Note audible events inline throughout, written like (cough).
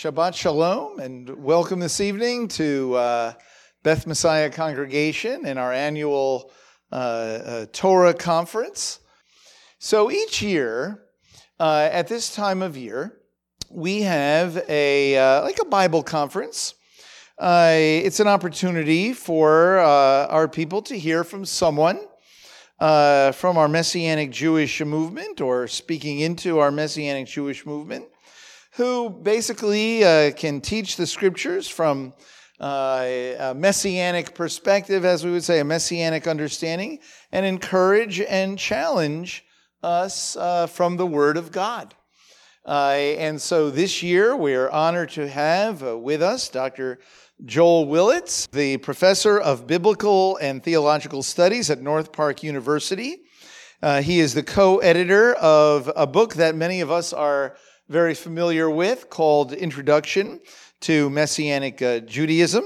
Shabbat Shalom and welcome this evening to uh, Beth Messiah Congregation in our annual uh, uh, Torah conference. So each year, uh, at this time of year, we have a uh, like a Bible conference. Uh, it's an opportunity for our people to hear from someone from our Messianic Jewish movement or speaking into our Messianic Jewish movement who basically uh, can teach the scriptures from uh, a messianic perspective, as we would say, a messianic understanding, and encourage and challenge us uh, from the Word of God. Uh, and so this year, we are honored to have uh, with us Dr. Joel Willitts, the professor of biblical and theological studies at North Park University. Uh, he is the co editor of a book that many of us are very familiar with called Introduction to Messianic uh, Judaism.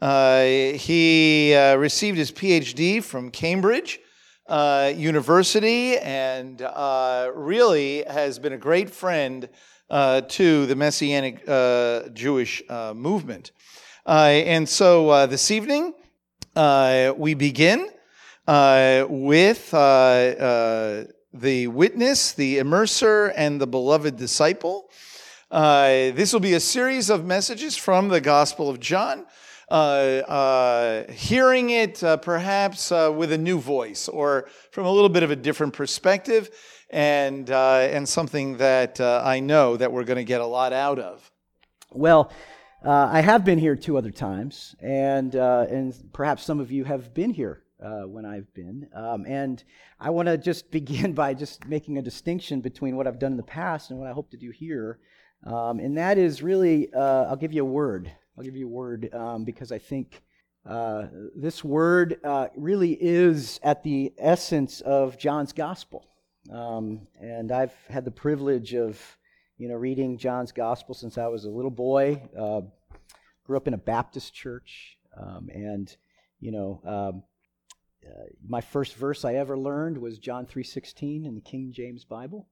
Uh, he uh, received his PhD from Cambridge uh, University and uh, really has been a great friend uh, to the Messianic Jewish movement. and so this evening, we begin with the witness, the immerser, and the beloved disciple. Uh, this will be a series of messages from the Gospel of John. Uh, uh, hearing it uh, perhaps uh, with a new voice or from a little bit of a different perspective, and, uh, and something that I know that we're going to get a lot out of. Well, I have been here two other times, and, and perhaps some of you have been here uh, when I've been. Um, and I want to just (laughs) begin by just making a distinction between what I've done in the past and what I hope to do here. Um, and that is really, uh, I'll give you a word. I'll give you a word um, because I think uh, this word uh, really is at the essence of John's gospel. Um, and I've had the privilege of, you know, reading John's gospel since I was a little boy. Uh, grew up in a Baptist church, um, and you know, um, uh, my first verse I ever learned was John 3:16 in the King James Bible.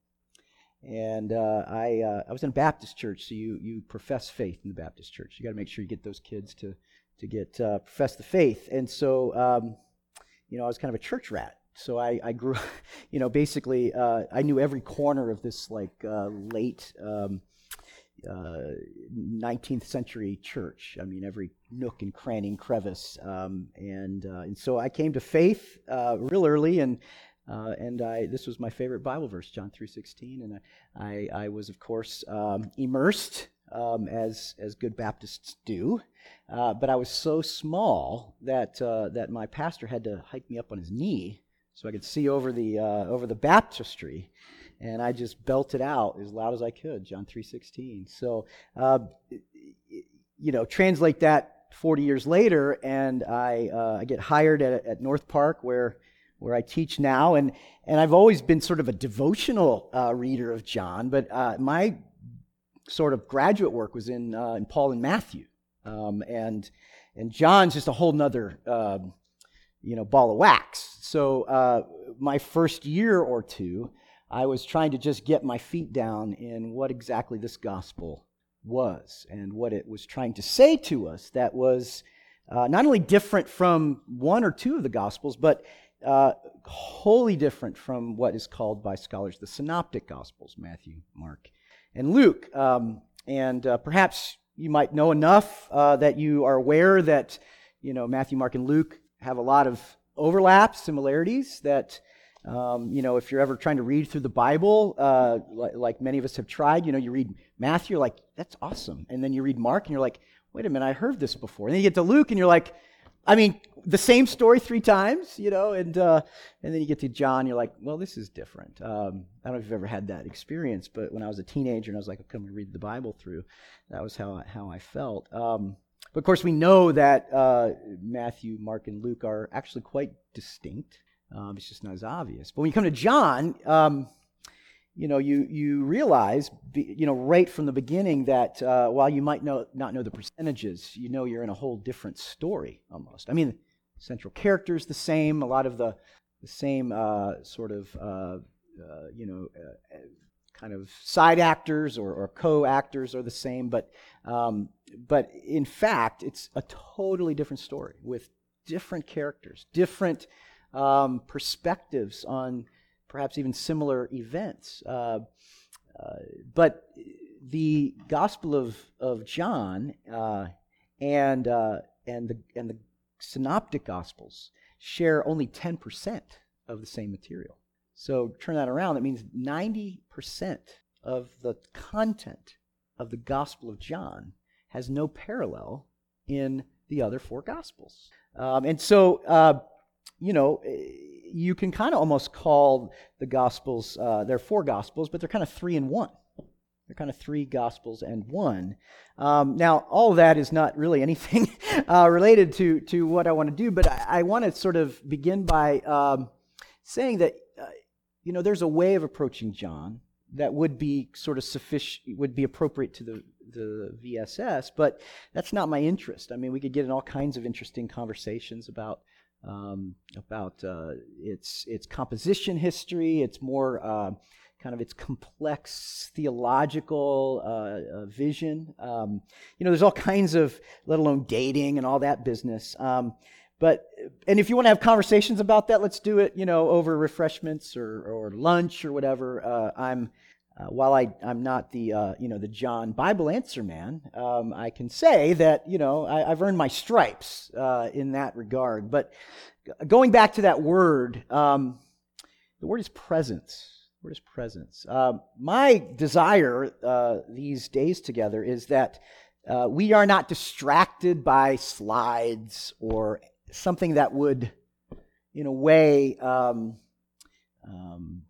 And uh, I, uh, I was in a Baptist church, so you, you profess faith in the Baptist church. You got to make sure you get those kids to, to get uh, profess the faith. And so, um, you know, I was kind of a church rat. So I, I grew, (laughs) you know, basically, uh, I knew every corner of this like uh, late um, 19th uh, century church. I mean, every nook and cranny and crevice. Um, and, uh, and so I came to faith uh, real early, and, uh, and I, this was my favorite Bible verse, John 3.16. And I, I, was, of course, um, immersed, um, as, as good Baptists do. Uh, but I was so small that, uh, that my pastor had to hike me up on his knee so I could see over the, over the baptistry and I just belted out as loud as I could, John 3:16. So, uh, you know, translate that 40 years later, and I, uh, I get hired at, at North Park where where I teach now, and and I've always been sort of a devotional uh, reader of John, but uh, my sort of graduate work was in uh, in Paul and Matthew, um, and and John's just a whole nother. Um, you know, ball of wax. So, uh, my first year or two, I was trying to just get my feet down in what exactly this gospel was and what it was trying to say to us that was uh, not only different from one or two of the gospels, but uh, wholly different from what is called by scholars the synoptic gospels Matthew, Mark, and Luke. Um, and uh, perhaps you might know enough uh, that you are aware that you know Matthew, Mark, and Luke have a lot of overlaps, similarities that um, you know, if you're ever trying to read through the Bible, uh, like, like, many of us have tried, you know, you read Matthew, you're like, that's awesome. And then you read Mark, and you're like, wait a minute, I heard this before. And then you get to Luke, and you're like, I mean, the same story three times, you know, and uh, and then you get to John, you're like, well, this is different. Um, I don't know if you've ever had that experience, but when I was a teenager and I was like, come and read the Bible through, that was how I, how I felt. Um, but of course, we know that uh, Matthew, Mark, and Luke are actually quite distinct. Um, it's just not as obvious. But when you come to John, um, you know, you, you realize, you know, right from the beginning that uh, while you might know, not know the percentages, you know you're in a whole different story almost. I mean, central character is the same, a lot of the, the same uh, sort of, uh, uh you know, uh, kind of side actors or, or co-actors are the same, but um, but in fact, it's a totally different story with different characters, different um, perspectives on perhaps even similar events. Uh, uh, but the Gospel of of John uh, and uh, and the and the Synoptic Gospels share only ten percent of the same material. So turn that around, that means 90% of the content of the Gospel of John has no parallel in the other four Gospels. Um, and so, uh, you know, you can kind of almost call the Gospels, uh, they're four Gospels, but they're kind of three in one. They're kind of three Gospels and one. Um, now, all that is not really (laughs) anything uh, related to, to what I want to do, but I, I want to sort of begin by um, saying that you know, there's a way of approaching John that would be sort of sufficient, would be appropriate to the, the VSS, but that's not my interest. I mean, we could get in all kinds of interesting conversations about um, about uh, its its composition history, its more uh, kind of its complex theological uh, uh vision. Um, you know, there's all kinds of, let alone dating and all that business. Um, but and if you want to have conversations about that, let's do it. You know, over refreshments or or lunch or whatever. Uh, I'm uh, while I I'm not the uh, you know the John Bible answer man, um, I can say that you know I, have earned my stripes uh, in that regard. But going back to that word, um, the word is presence. The word is presence. Uh, my desire uh, these days together is that. We are not distracted by slides or something that would, in a way, um, um,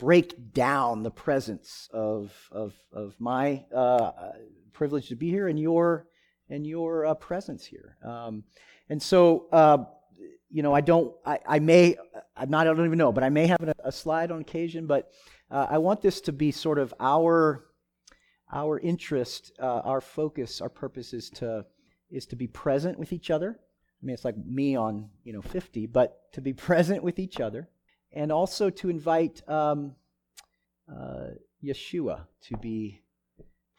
break down the presence of, of, of my uh, privilege to be here and your, and your uh, presence here. Um, and so, uh, you know, I don't, I, I may, I'm not, I don't even know, but I may have a, a slide on occasion, but uh, I want this to be sort of our, our interest, uh, our focus, our purpose is to, is to be present with each other I mean, it's like me on, you know, 50, but to be (laughs) present with each other and also to invite um, uh, Yeshua to be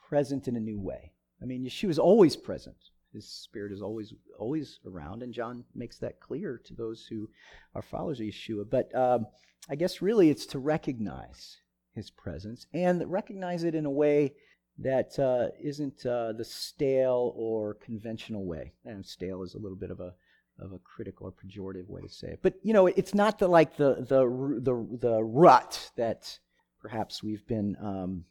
present in a new way. I mean, Yeshua is always present. His spirit is always always around, and John makes that clear to those who are followers of Yeshua. But um, I guess really it's to recognize his presence and recognize it in a way that uh, not uh, the stale or conventional way. And stale is a little bit of a of a critical or pejorative way to say it. But you know, it's not the like the the the the rut that perhaps we've been um,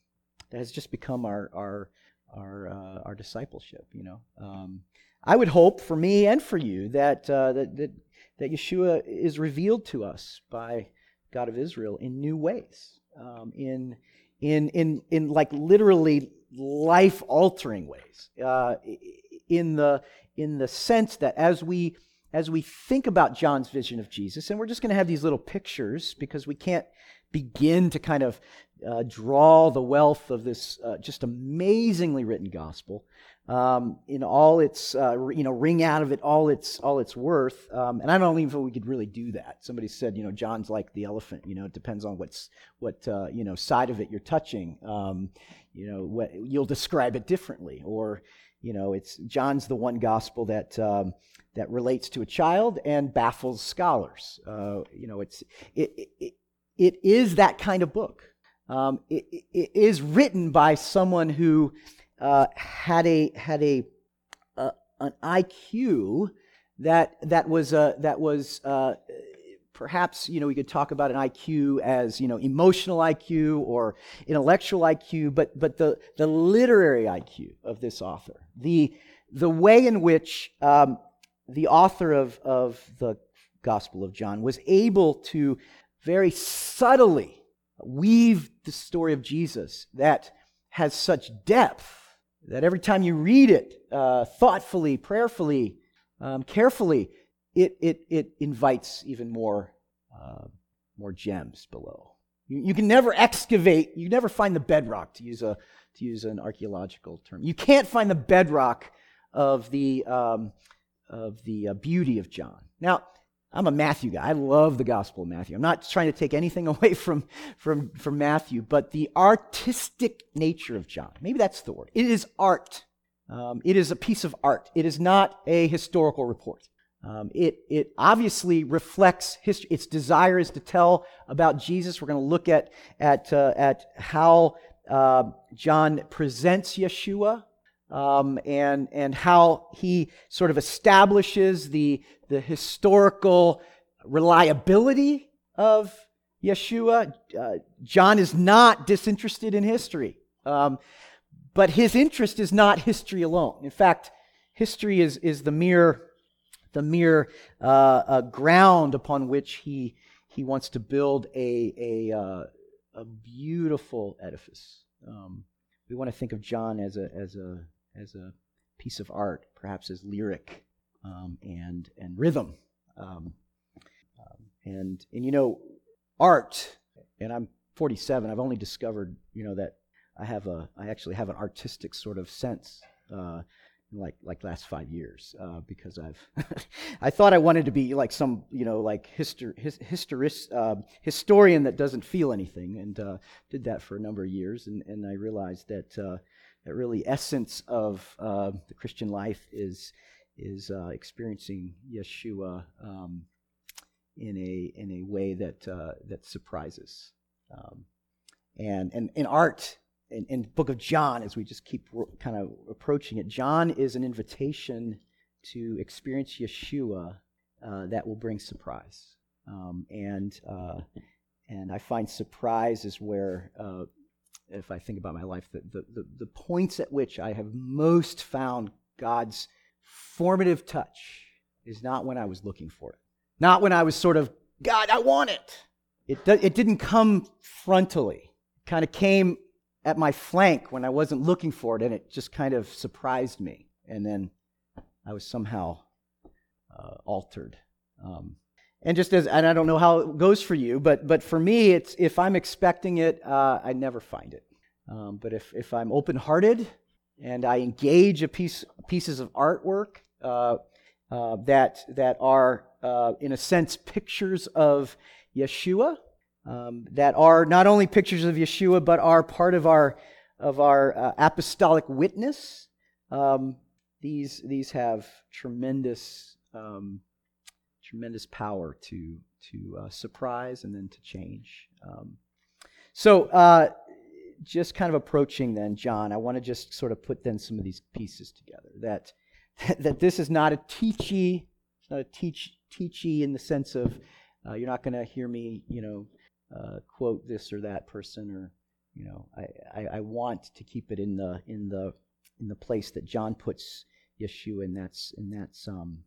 that has just become our our our uh, our discipleship. You know, um, I would hope for me and for you that uh, that that that Yeshua is revealed to us by God of Israel in new ways, um, in in in in like literally life altering ways uh, in the in the sense that as we as we think about John's vision of Jesus, and we're just going to have these little pictures because we can't begin to kind of uh, draw the wealth of this uh, just amazingly written gospel um, in all its uh, you know wring out of it all its all its worth. Um, and i don't even think we could really do that. Somebody said you know john's like the elephant you know it depends on what's what uh, you know side of it you're touching. Um, you know what, you'll describe it differently. Or you know it's john's the one gospel that um, that relates to a child and baffles scholars. Uh, you know it's it, it, it is that kind of book. Um, it, it is written by someone who uh, had a had a uh, an IQ that that was uh, that was uh, perhaps you know we could talk about an IQ as you know emotional IQ or intellectual IQ, but but the the literary IQ of this author, the the way in which um, the author of of the Gospel of John was able to very subtly weave the story of Jesus that has such depth that every time you read it uh, thoughtfully, prayerfully, um, carefully, it, it, it invites even more, uh, more gems below. You, you can never excavate, you never find the bedrock, to use, a, to use an archaeological term. You can't find the bedrock of the, um, of the uh, beauty of John. Now, I'm a Matthew guy. I love the Gospel of Matthew. I'm not trying to take anything (laughs) away from, from, from Matthew, but the artistic nature of John, maybe that's the word. It is art. Um, it is a piece of art. It is not a historical report. Um, it, it obviously reflects history. Its desire is to tell about Jesus. We're going to look at, at, uh, at how uh, John presents Yeshua um, and, and how he sort of establishes the, the historical reliability of Yeshua. Uh, John is not disinterested in history, um, but his interest is not history alone. In fact, history is, is the mere, the mere uh, uh, ground upon which he, he wants to build a, a, uh, a beautiful edifice. Um, we want to think of John as a, as a, as a piece of art, perhaps as lyric um, and and rhythm. Um, um, and and you know, art. And I'm 47. I've only discovered you know that I have a I actually have an artistic sort of sense. Uh, like like last five years uh, because I've (laughs) I thought I wanted to be like some you know like histor- his, historis, uh, historian that doesn't feel anything and uh, did that for a number of years and, and I realized that uh, that really essence of uh, the Christian life is is uh, experiencing Yeshua um, in a in a way that uh, that surprises. Um, and and in art, in, in book of John, as we just keep kind of approaching it, John is an invitation to experience Yeshua uh, that will bring surprise. Um, and uh, and I find surprise is where uh, if I think about my life, the, the, the, the points at which I have most found God's formative touch is not when I was looking for it. Not when I was sort of, God, I want it. It, do, it didn't come frontally. Kind of came at my flank when I wasn't looking for it, and it just kind of surprised me. And then I was somehow uh, altered. Um, and just as, and I don't know how it goes for you, but but for me, it's if I'm expecting it, uh, I never find it. Um, but if if I'm open-hearted and I engage a piece pieces of artwork uh, uh, that that are uh, in a sense pictures of Yeshua, um, that are not only pictures of Yeshua but are part of our of our uh, apostolic witness. Um, these these have tremendous um, tremendous power to to uh, surprise and then to change. Um, so, uh, just kind of approaching then John, I want to just sort of put then some of these pieces together. That (laughs) that this is not a teachy, it's not a teach teachy in the sense of uh, you're not going to hear me, you know, uh, quote this or that person, or you know, I, I, I want to keep it in the in the in the place that John puts Yeshua, and that's and that's um,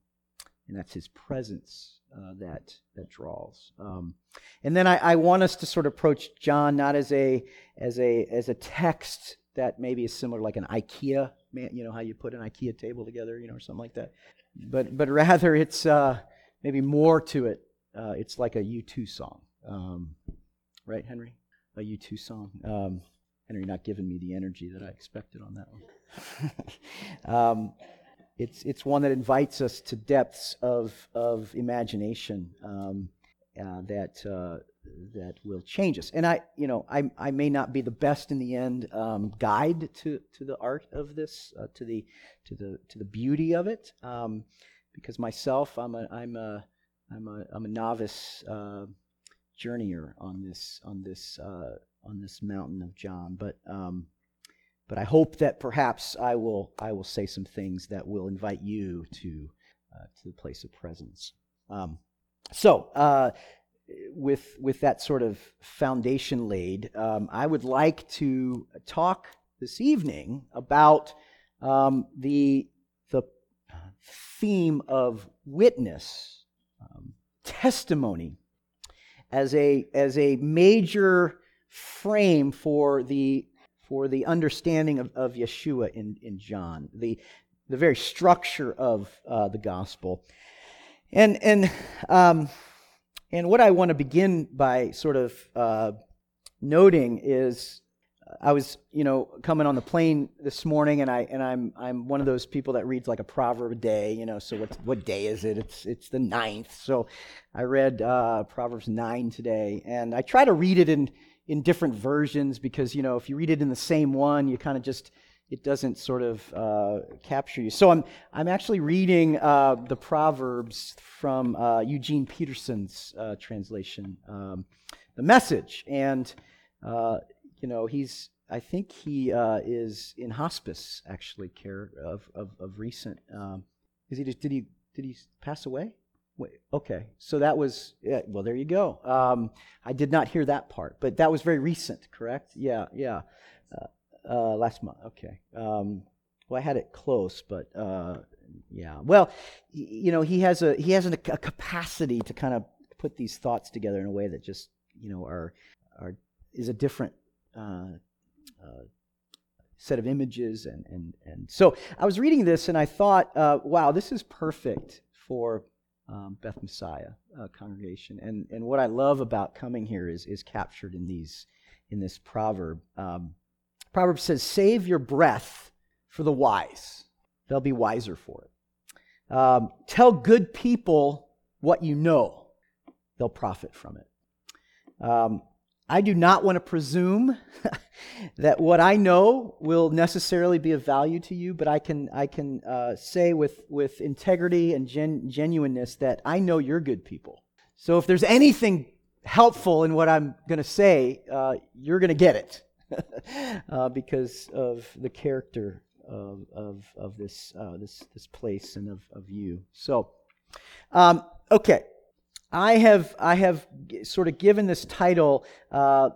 and that's his presence uh, that that draws. Um, and then I, I, want us to sort of approach John not as a as a as a text that maybe is similar like an IKEA, man you know how you put an IKEA table together, you know, or something like that. But but rather it's uh, maybe more to it. Uh, it's like a U2 song, um, right, Henry? A U2 song. Um, Henry not giving me the energy that I expected on that one. (laughs) um, it's, it's one that invites us to depths of, of imagination um, uh, that, uh, that will change us. And I, you know, I, I may not be the best in the end um, guide to, to the art of this, uh, to, the, to, the, to the beauty of it, um, because myself, I'm a, I'm a, I'm a, I'm a novice uh, journeyer on this, on this, uh, on this mountain of John. But um, but I hope that perhaps I will, I will say some things that will invite you to, uh, to the place of presence. Um, so, uh, with, with that sort of foundation laid, um, I would like to talk this evening about um, the, the theme of witness, um, testimony, as a, as a major frame for the for the understanding of, of Yeshua in, in John, the, the very structure of uh, the gospel. And, and, um, and what I want to begin by sort of uh, noting is I was, you know, coming on the plane this morning, and I and I'm I'm one of those people that reads like a proverb a day, you know. So what what day is it? It's it's the ninth. So I read uh, Proverbs nine today, and I try to read it in in different versions because you know if you read it in the same one, you kind of just it doesn't sort of uh, capture you. So I'm I'm actually reading uh, the Proverbs from uh, Eugene Peterson's uh, translation, um, the Message, and uh, you know he's I think he uh, is in hospice actually care of of, of recent. Um, is he just did he did he pass away? Wait, okay, so that was yeah, well. There you go. Um, I did not hear that part, but that was very recent, correct? Yeah, yeah. Uh, uh, last month. Okay. Um, well, I had it close, but uh, yeah. Well, you know, he has a he has a, a capacity to kind of put these thoughts together in a way that just you know are are is a different set of images and and and so I was reading this and I thought, uh, wow, this is perfect for um, Beth Messiah uh, congregation. And and what I love about coming here is is captured in these in this proverb. Um, proverb says, "Save your breath for the wise; they'll be wiser for it." Um, tell good people what you know; they'll profit from it. I do not want to presume (laughs) that what I know will necessarily be of value to you, but I can, I can uh, say with, with integrity and gen- genuineness that I know you're good people. So if there's anything helpful in what I'm going to say, uh, you're going to get it (laughs) uh, because of the character of, of, of this, uh, this, this place and of, of you. So, um, okay. I have, I have sort of given this title, uh,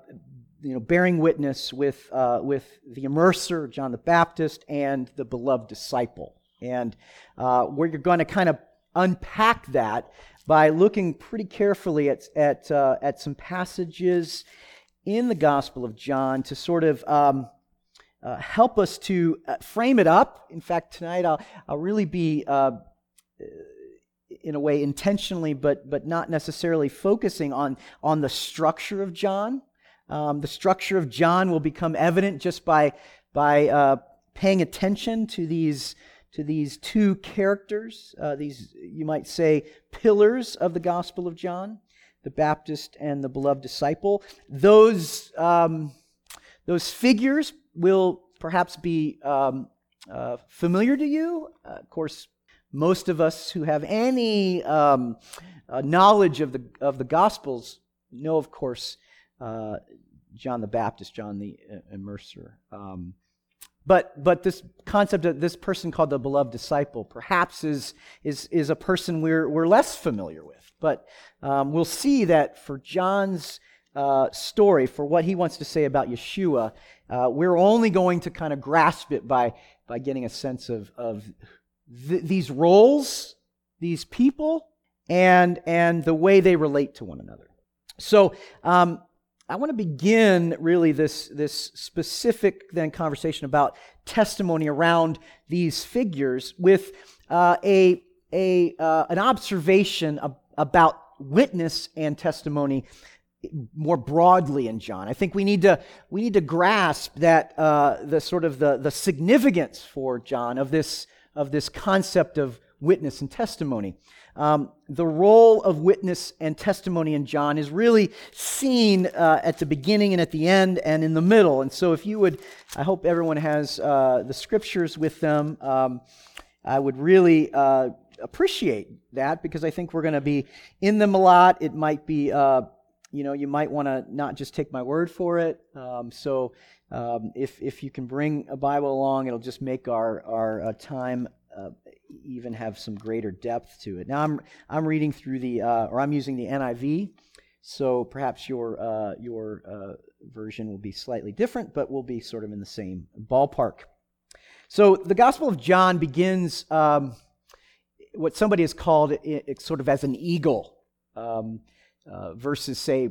you know, bearing witness with, uh, with the immerser, John the Baptist, and the beloved disciple. And uh, we're going to kind of unpack that by looking pretty carefully at, at, uh, at some passages in the Gospel of John to sort of um, uh, help us to uh, frame it up. In fact, tonight I'll, I'll really be in a way intentionally, but but not necessarily focusing on on the structure of John. Um, the structure of John will become evident just by by uh, paying attention to these to these two characters, uh, these you might say pillars of the Gospel of John, the Baptist and the beloved disciple. Those um, those figures will perhaps be um, uh, familiar to you. Uh, of course, most of us who have any um, uh, knowledge of the, of the Gospels know, of course, uh, John the Baptist, John the uh, Immerser. Um, but, but this concept of this person called the beloved disciple perhaps is, is, is a person we're, we're less familiar with. But um, we'll see that for John's uh, story, for what he wants to say about Yeshua, uh, we're only going to kind of grasp it by, by getting a sense of, of th- these roles, these people, and, and the way they relate to one another. So, um, I want to begin really this, this specific then conversation about testimony around these figures with uh, a, a, uh, an observation ab- about witness and testimony more broadly in John. I think we need to, we need to grasp that uh, the sort of the, the significance for John of this of this concept of witness and testimony. Um, the role of witness and testimony in John is really seen uh, at the beginning and at the end and in the middle. And so, if you would, I hope everyone has uh, the scriptures with them. Um, I would really uh, appreciate that because I think we're going to be in them a lot. It might be, uh, you know, you might want to not just take my word for it. Um, so, um, if, if you can bring a Bible along, it'll just make our, our uh, time uh, even have some greater depth to it. Now, I'm, I'm reading through the, uh, or I'm using the NIV, so perhaps your, uh, your uh, version will be slightly different, but we'll be sort of in the same ballpark. So the Gospel of John begins um, what somebody has called it, it, sort of as an eagle, um, uh, versus, say,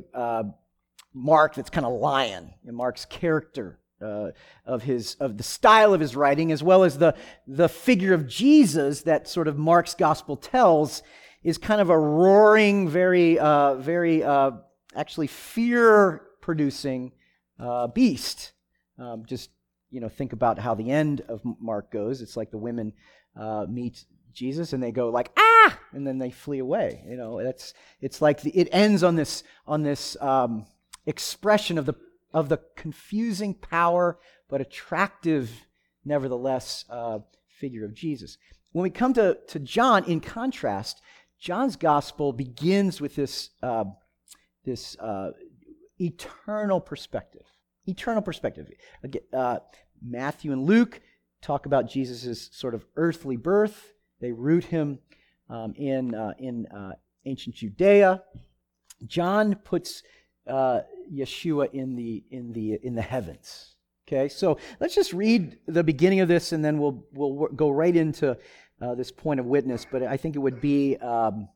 Mark that's kind of lion, and Mark's character uh, of his of the style of his writing, as well as the the figure of Jesus that sort of Mark's gospel tells, is kind of a roaring, very uh, very uh, actually fear producing uh, beast. Um, just you know, think about how the end of Mark goes. It's like the women uh, meet Jesus and they go like ah, and then they flee away. You know, that's it's like the, it ends on this on this um, expression of the of the confusing power but attractive, nevertheless, uh, figure of Jesus. When we come to, to John, in contrast, John's gospel begins with this, uh, this uh, eternal perspective. Eternal perspective. Uh, Matthew and Luke talk about Jesus' sort of earthly birth. They root him um, in, uh, in uh, ancient Judea. John puts uh, Yeshua in the, in, the, in the heavens. Okay, so let's just read the beginning of this and then we'll, we'll go right into uh, this point of witness. But I think it would be, um,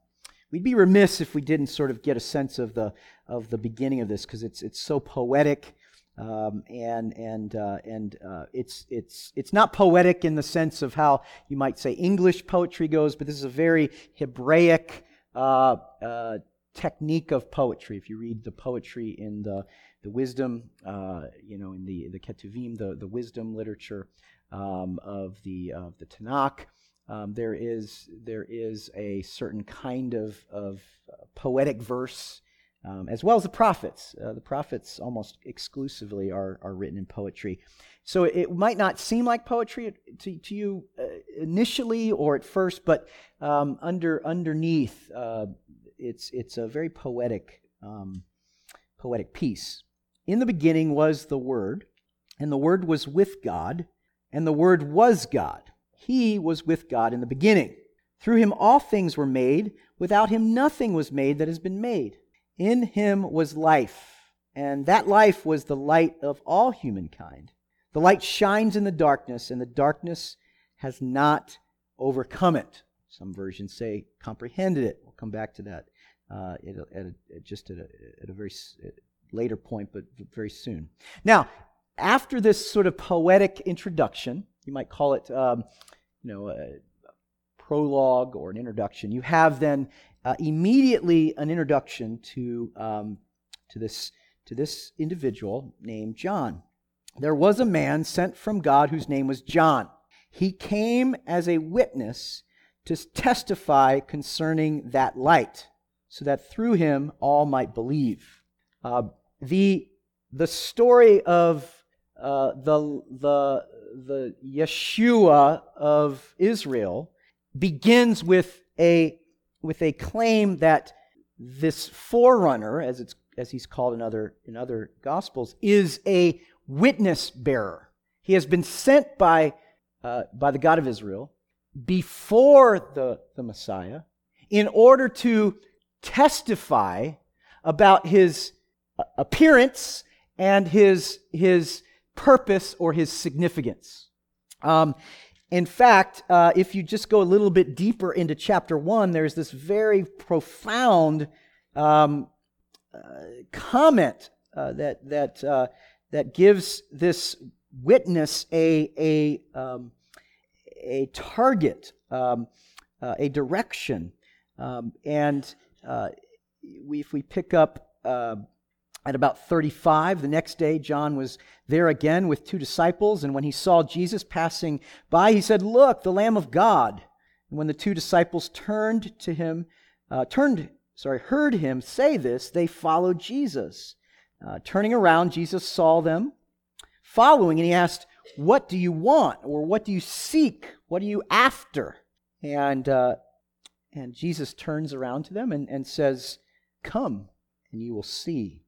we'd be remiss if we didn't sort of get a sense of the, of the beginning of this because it's, it's so poetic. Um, and and uh, and uh, it's it's it's not poetic in the sense of how you might say English poetry goes, but this is a very Hebraic uh, uh technique of poetry. If you read the poetry in the the wisdom, uh, you know, in the the Ketuvim, the, the wisdom literature um, of the of the Tanakh. Um, there is there is a certain kind of of uh, poetic verse, um, as well as the prophets. Uh, the prophets almost exclusively are are written in poetry, so it might not seem like poetry to, to you uh, initially or at first, but um, under underneath, uh, it's it's a very poetic um, poetic piece. In the beginning was the Word, and the Word was with God, and the Word was God. He was with God in the beginning. Through him all things were made. Without him nothing was made that has been made. In him was life, and that life was the light of all humankind. The light shines in the darkness, and the darkness has not overcome it. Some versions say comprehended it. We'll come back to that uh, at, a, at a, just at a, at a very later point, but very soon. Now, after this sort of poetic introduction, you might call it, um, you know, a prologue or an introduction. You have then uh, immediately an introduction to um, to this to this individual named John. There was a man sent from God whose name was John. He came as a witness to testify concerning that light, so that through him all might believe. Uh, the the story of uh, the the the Yeshua of Israel begins with a with a claim that this forerunner, as it's as he's called in other in other gospels, is a witness bearer. He has been sent by uh, by the God of Israel before the, the Messiah in order to testify about his appearance and his, his purpose or his significance. Um, in fact, uh, if you just go a little bit deeper into chapter one, there's this very profound um, uh, comment uh, that that uh, that gives this witness a a um, a target, um, uh, a direction, um, and uh, we, if we pick up at about 35, the next day, John was there again with two disciples, and when he saw Jesus passing by, he said, Look, the Lamb of God. And when the two disciples turned to him, uh, turned, sorry, heard him say this, they followed Jesus. Uh, turning around, Jesus saw them following, and he asked, What do you want? Or what do you seek? What are you after? And, uh, and Jesus turns around to them and, and says, Come, and you will see.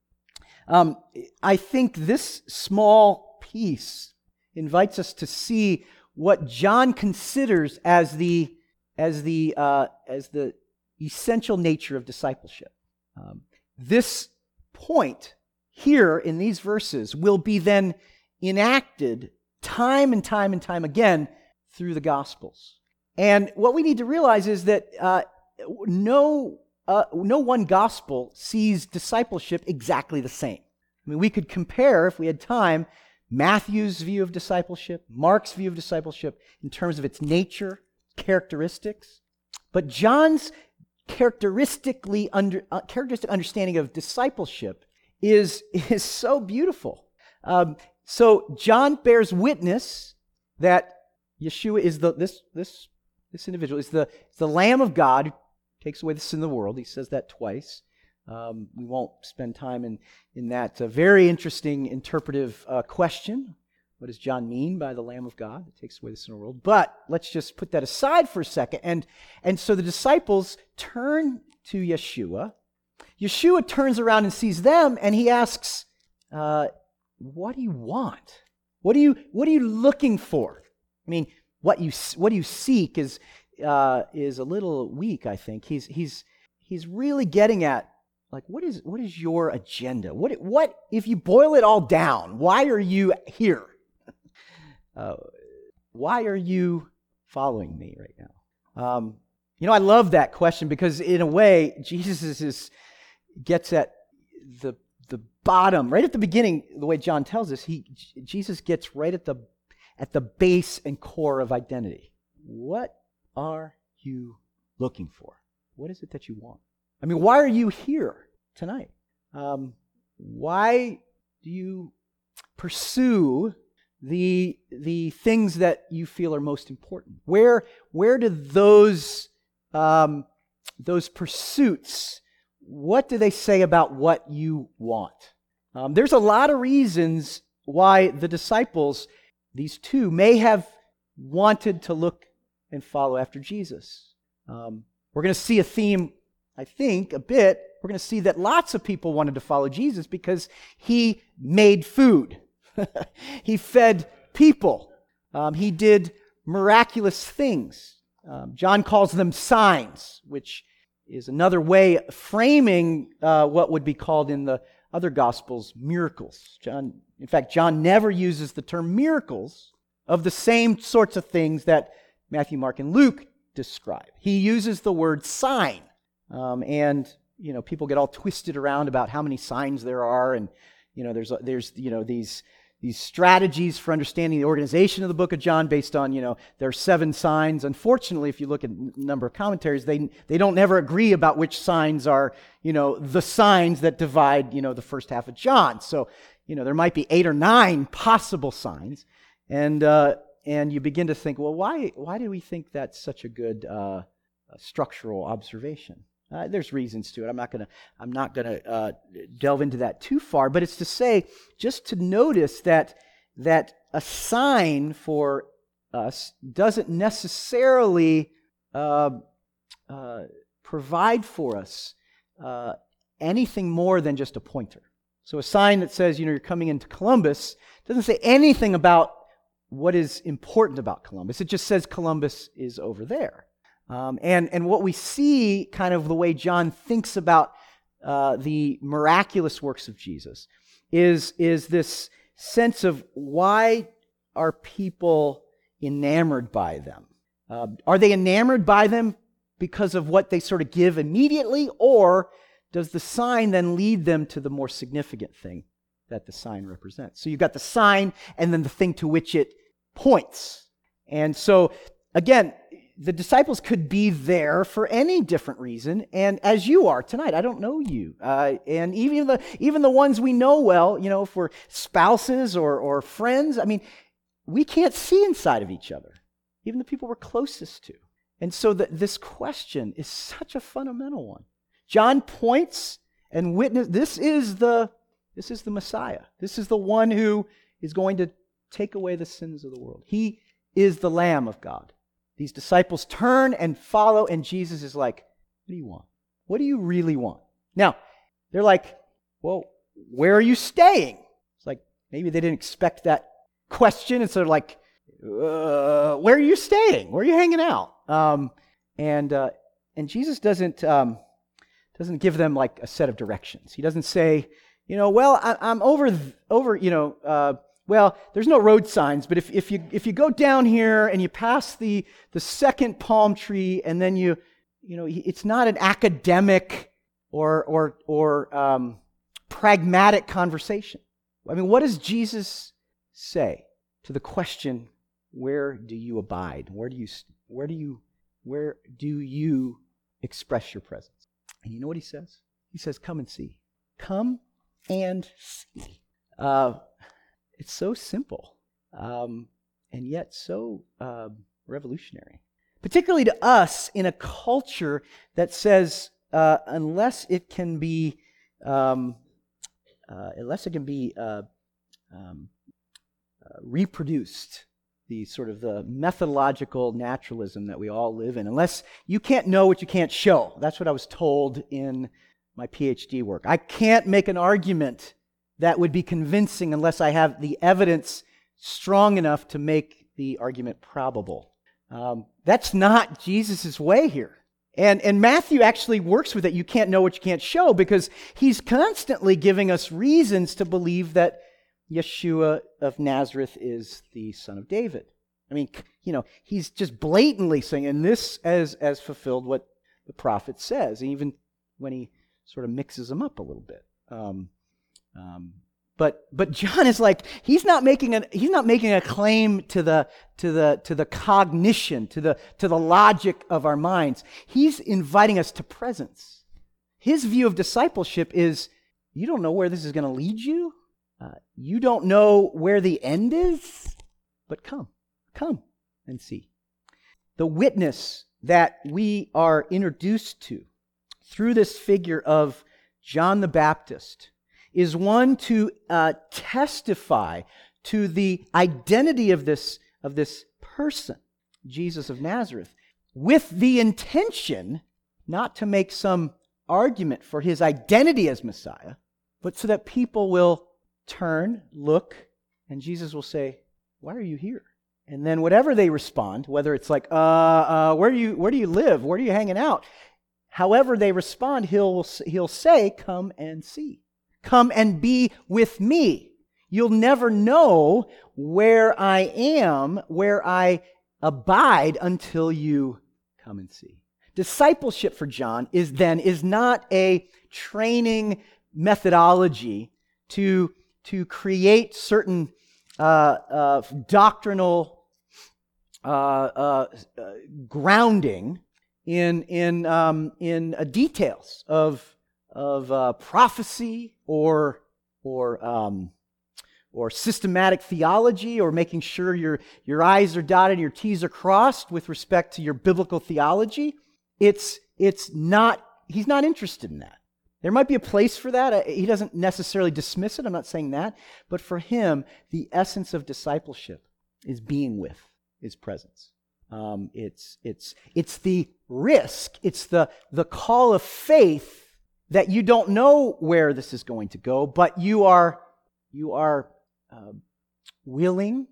Um, I think this small piece invites us to see what John considers as the as the uh, as the essential nature of discipleship. Um, this point here in these verses will be then enacted time and time and time again through the Gospels. And what we need to realize is that uh, no uh, no one gospel sees discipleship exactly the same. I mean, we could compare, if we had time, Matthew's view of discipleship, Mark's view of discipleship in terms of its nature, characteristics. But John's characteristically under, uh, characteristic understanding of discipleship is, is so beautiful. Um, so John bears witness that Yeshua is the this this this individual is the is the Lamb of God who takes away the sin of the world. He says that twice. Um, we won't spend time in in that uh, very interesting interpretive uh, question. What does John mean by the Lamb of God that takes away the sin of the world? But let's just put that aside for a second. And and so the disciples turn to Yeshua. Yeshua turns around and sees them, and he asks, uh, "What do you want? What are you What are you looking for?" I mean, what you what you seek is uh, is a little weak. I think he's he's he's really getting at like what is what is your agenda? What what if you boil it all down? Why are you here? (laughs) Uh, why are you following me right now? Um, you know, I love that question because in a way, Jesus is gets at the the bottom right at the beginning. The way John tells us, he Jesus gets right at the at the base and core of identity. What are you looking for? What is it that you want? I mean, why are you here tonight? Um, why do you pursue the, the things that you feel are most important? Where, where do those, um, those pursuits, what do they say about what you want? Um, there's a lot of reasons why the disciples these two may have wanted to look and follow after Jesus. Um, we're going to see a theme, I think, a bit. We're going to see that lots of people wanted to follow Jesus because he made food, (laughs) he fed people, um, he did miraculous things. Um, John calls them signs, which is another way of framing uh, what would be called in the other gospels miracles. John in fact, John never uses the term miracles of the same sorts of things that Matthew, Mark, and Luke describe. He uses the word sign. Um, and, you know, people get all twisted around about how many signs there are. And, you know, there's, there's you know, these these strategies for understanding the organization of the book of John based on, you know, there are seven signs. Unfortunately, if you look at a number of commentaries, they, they don't never agree about which signs are, you know, the signs that divide, you know, the first half of John. So, you know, there might be eight or nine possible signs. And, uh, and you begin to think, well, why, why do we think that's such a good uh, structural observation? Uh, there's reasons to it. I'm not gonna I'm not gonna uh, delve into that too far, but it's to say just to notice that that a sign for us doesn't necessarily uh, uh provide for us uh, anything more than just a pointer. So a sign that says you know you're coming into Columbus doesn't say anything about what is important about Columbus. It just says Columbus is over there. Um, and, and what we see, kind of the way John thinks about uh, the miraculous works of Jesus, is, is this sense of why are people enamored by them? Uh, are they enamored by them because of what they sort of give immediately, or does the sign then lead them to the more significant thing that the sign represents? So you've got the sign and then the thing to which it points. And so, again, the disciples could be there for any different reason, and as you are tonight, I don't know you, uh, and even the even the ones we know well, you know, if we're spouses or or friends, I mean, we can't see inside of each other, even the people we're closest to, and so that this question is such a fundamental one. John points and witness. This is the this is the Messiah. This is the one who is going to take away the sins of the world. He is the Lamb of God. These disciples turn and follow, and Jesus is like, What do you want? What do you really want? Now, they're like, Well, where are you staying? It's like maybe they didn't expect that question, and so they're like, uh, Where are you staying? Where are you hanging out? Um, and, uh, and Jesus doesn't, um, doesn't give them like a set of directions. He doesn't say, you know, well, I, am over, over, you know, uh, well, there's no road signs, but if, if, you, if you go down here and you pass the, the second palm tree and then you, you know, it's not an academic or, or, or um, pragmatic conversation. I mean, what does Jesus say to the question, where do you abide? Where do you, where do you, where do you express your presence? And you know what he says? He says, come and see. Come and see. Uh, it's so simple, um, and yet so uh, revolutionary. Particularly to us in a culture that says, uh, unless it can be, um, uh, unless it can be uh, um, uh, reproduced, the sort of the methodological naturalism that we all live in, unless you can't know what you can't show. That's what I was told in my PhD work. I can't make an argument that would be convincing unless I have the evidence strong enough to make the argument probable. Um, that's not Jesus' way here. And, and Matthew actually works with it. You can't know what you can't show because he's constantly giving us reasons to believe that Yeshua of Nazareth is the son of David. I mean, you know, he's just blatantly saying, and this as, as fulfilled what the prophet says, even when he sort of mixes them up a little bit. Um, um, but but John is like he's not making a he's not making a claim to the to the to the cognition to the to the logic of our minds. He's inviting us to presence. His view of discipleship is you don't know where this is going to lead you. Uh, you don't know where the end is, but come, come and see. The witness that we are introduced to through this figure of John the Baptist is one to uh, testify to the identity of this, of this person, Jesus of Nazareth, with the intention not to make some argument for his identity as Messiah, but so that people will turn, look, and Jesus will say, Why are you here? And then whatever they respond, whether it's like, uh, uh, where do you where do you live? Where are you hanging out? However they respond, he'll, he'll say, Come and see. Come and be with me. You'll never know where I am, where I abide until you come and see. Discipleship for John is then is not a training methodology to, to create certain uh, uh, doctrinal uh, uh, uh grounding in, in, um, in uh, details of, of uh, prophecy or, or, um, or systematic theology or making sure your, your I's are dotted and your T's are crossed with respect to your biblical theology. It's, it's not, he's not interested in that. There might be a place for that. He doesn't necessarily dismiss it. I'm not saying that. But for him, the essence of discipleship is being with his presence. Um, it's, it's, it's the risk, it's the, the call of faith that you don't know where this is going to go, but you are, you are uh, willing,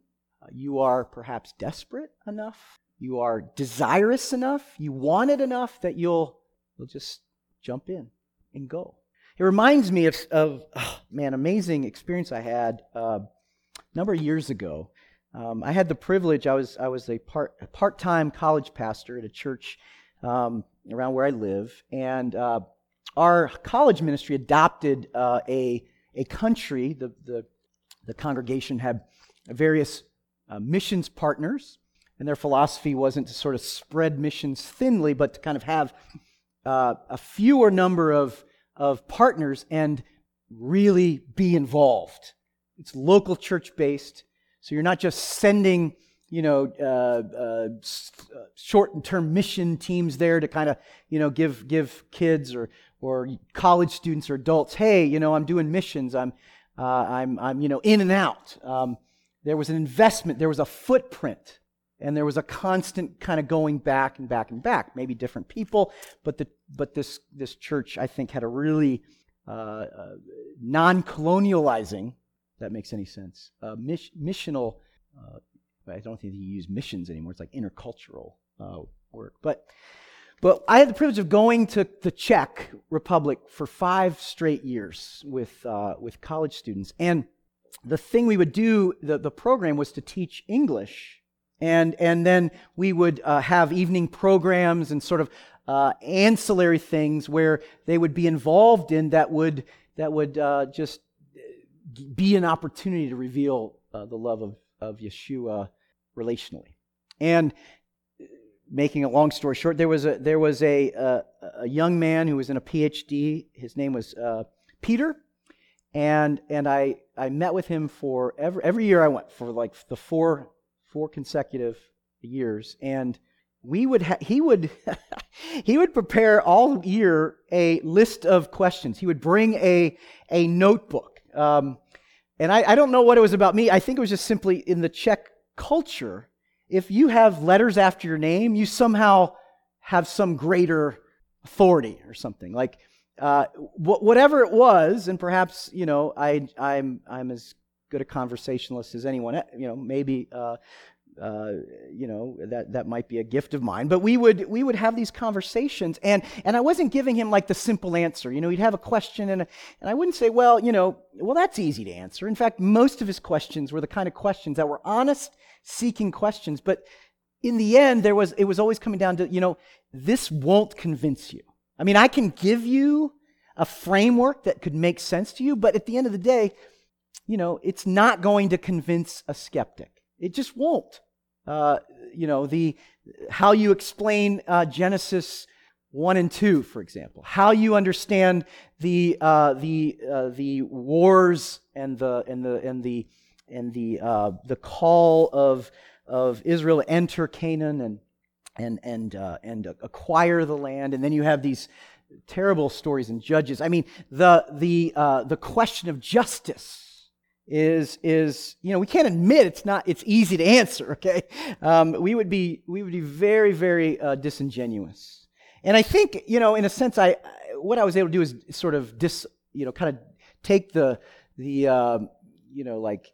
you are perhaps desperate enough, you are desirous enough, you want it enough that you'll, you'll just jump in and go. It reminds me of, of oh, man, amazing experience I had uh, a number of years ago. Um, I had the privilege, I was, I was a, part, a part-time college pastor at a church um, around where I live, and uh, our college ministry adopted uh, a, a country. The, the, the congregation had various uh, missions partners, and their philosophy wasn't to sort of spread missions thinly, but to kind of have uh, a fewer number of, of partners and really be involved. It's local church based. So you're not just sending, you know, uh, uh, uh short-term mission teams there to kind of, you know, give give kids or or college students or adults, hey, you know, I'm doing missions. I'm uh, I'm I'm you know in and out. Um, there was an investment. There was a footprint. And there was a constant kind of going back and back and back. Maybe different people, but the but this this church I think had a really uh, uh, non-colonializing that makes any sense. Uh, mis- missional, uh, I don't think you use missions anymore. It's like intercultural uh, work. But, but I had the privilege of going to the Czech Republic for five straight years with, uh, with college students. And the thing we would do, the, the program was to teach English. And, and then we would uh, have evening programs and sort of uh, ancillary things where they would be involved in that would, that would just be an opportunity to reveal uh, the love of, of Yeshua relationally. And making a long story short, there was a there was a a, a young man who was in a PhD. His name was uh, Peter, and and I I met with him for every, every year I went for like the four, four consecutive years. And we would ha- he would (laughs) he would prepare all year a list of questions. He would bring a a notebook, um, and I, I don't know what it was about me. I think it was just simply in the Czech culture. If you have letters after your name, you somehow have some greater authority or something like uh, wh- whatever it was. And perhaps you know I I'm I'm as good a conversationalist as anyone. You know maybe. Uh, uh, you know that that might be a gift of mine but we would we would have these conversations and and i wasn't giving him like the simple answer. You know he'd have a question and and i wouldn't say well you know well that's easy to answer. In fact most of his questions were the kind of questions that were honest seeking questions but in the end there was it was always coming down to you know this won't convince you. I mean i can give you a framework that could make sense to you but at the end of the day you know it's not going to convince a skeptic it just won't. Uh, you know, the how you explain uh, Genesis one and two, for example, how you understand the uh, the uh, the wars and the and the and the and the uh, the call of of Israel to enter Canaan and and and uh, and acquire the land, and then you have these terrible stories in Judges. I mean, the the the question of justice is is you know we can't admit it's not it's easy to answer (laughs) okay? Um, we would be we would be very very uh, disingenuous. And i think you know in a sense i what i was able to do is sort of dis you know kind of take the the uh, you know like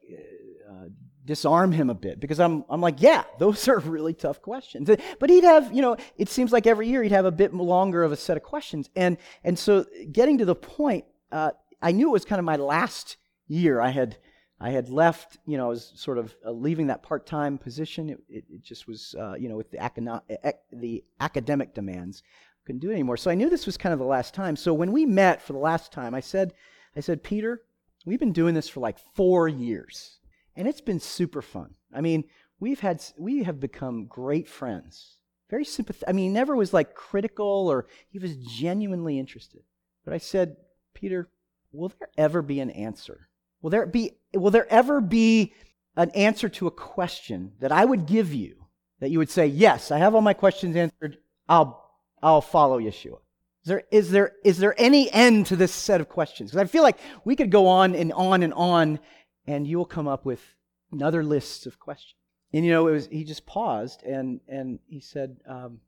uh, disarm him a bit because i'm i'm like yeah those are (laughs) really tough questions. But he'd have you know it seems like every year he'd have a bit longer of a set of questions. And and so getting to the point uh, i knew it was kind of my last year i had I had left, you know, I was sort of uh, leaving that part time position. It, it, it, just was, uh, you know, with the, academic, the academic demands, couldn't do it anymore. So I knew this was kind of the last time. So when we met for the last time, I said, I said, Peter, we've been doing this for like four years, and it's been super fun. I mean, we've had, we have become great friends. Very sympathetic. I mean, he never was like critical or he was genuinely interested. But I said, Peter, will there ever be an answer? Will there be will there ever be an answer to a question that I would give you that you would say, "Yes, I have all my questions answered. I'll I'll follow Yeshua." Is there is there is there any end to this set of questions? Because I feel like we could go on and on and on, and you will come up with another list of questions. And you know, it was he just paused and and he said, um,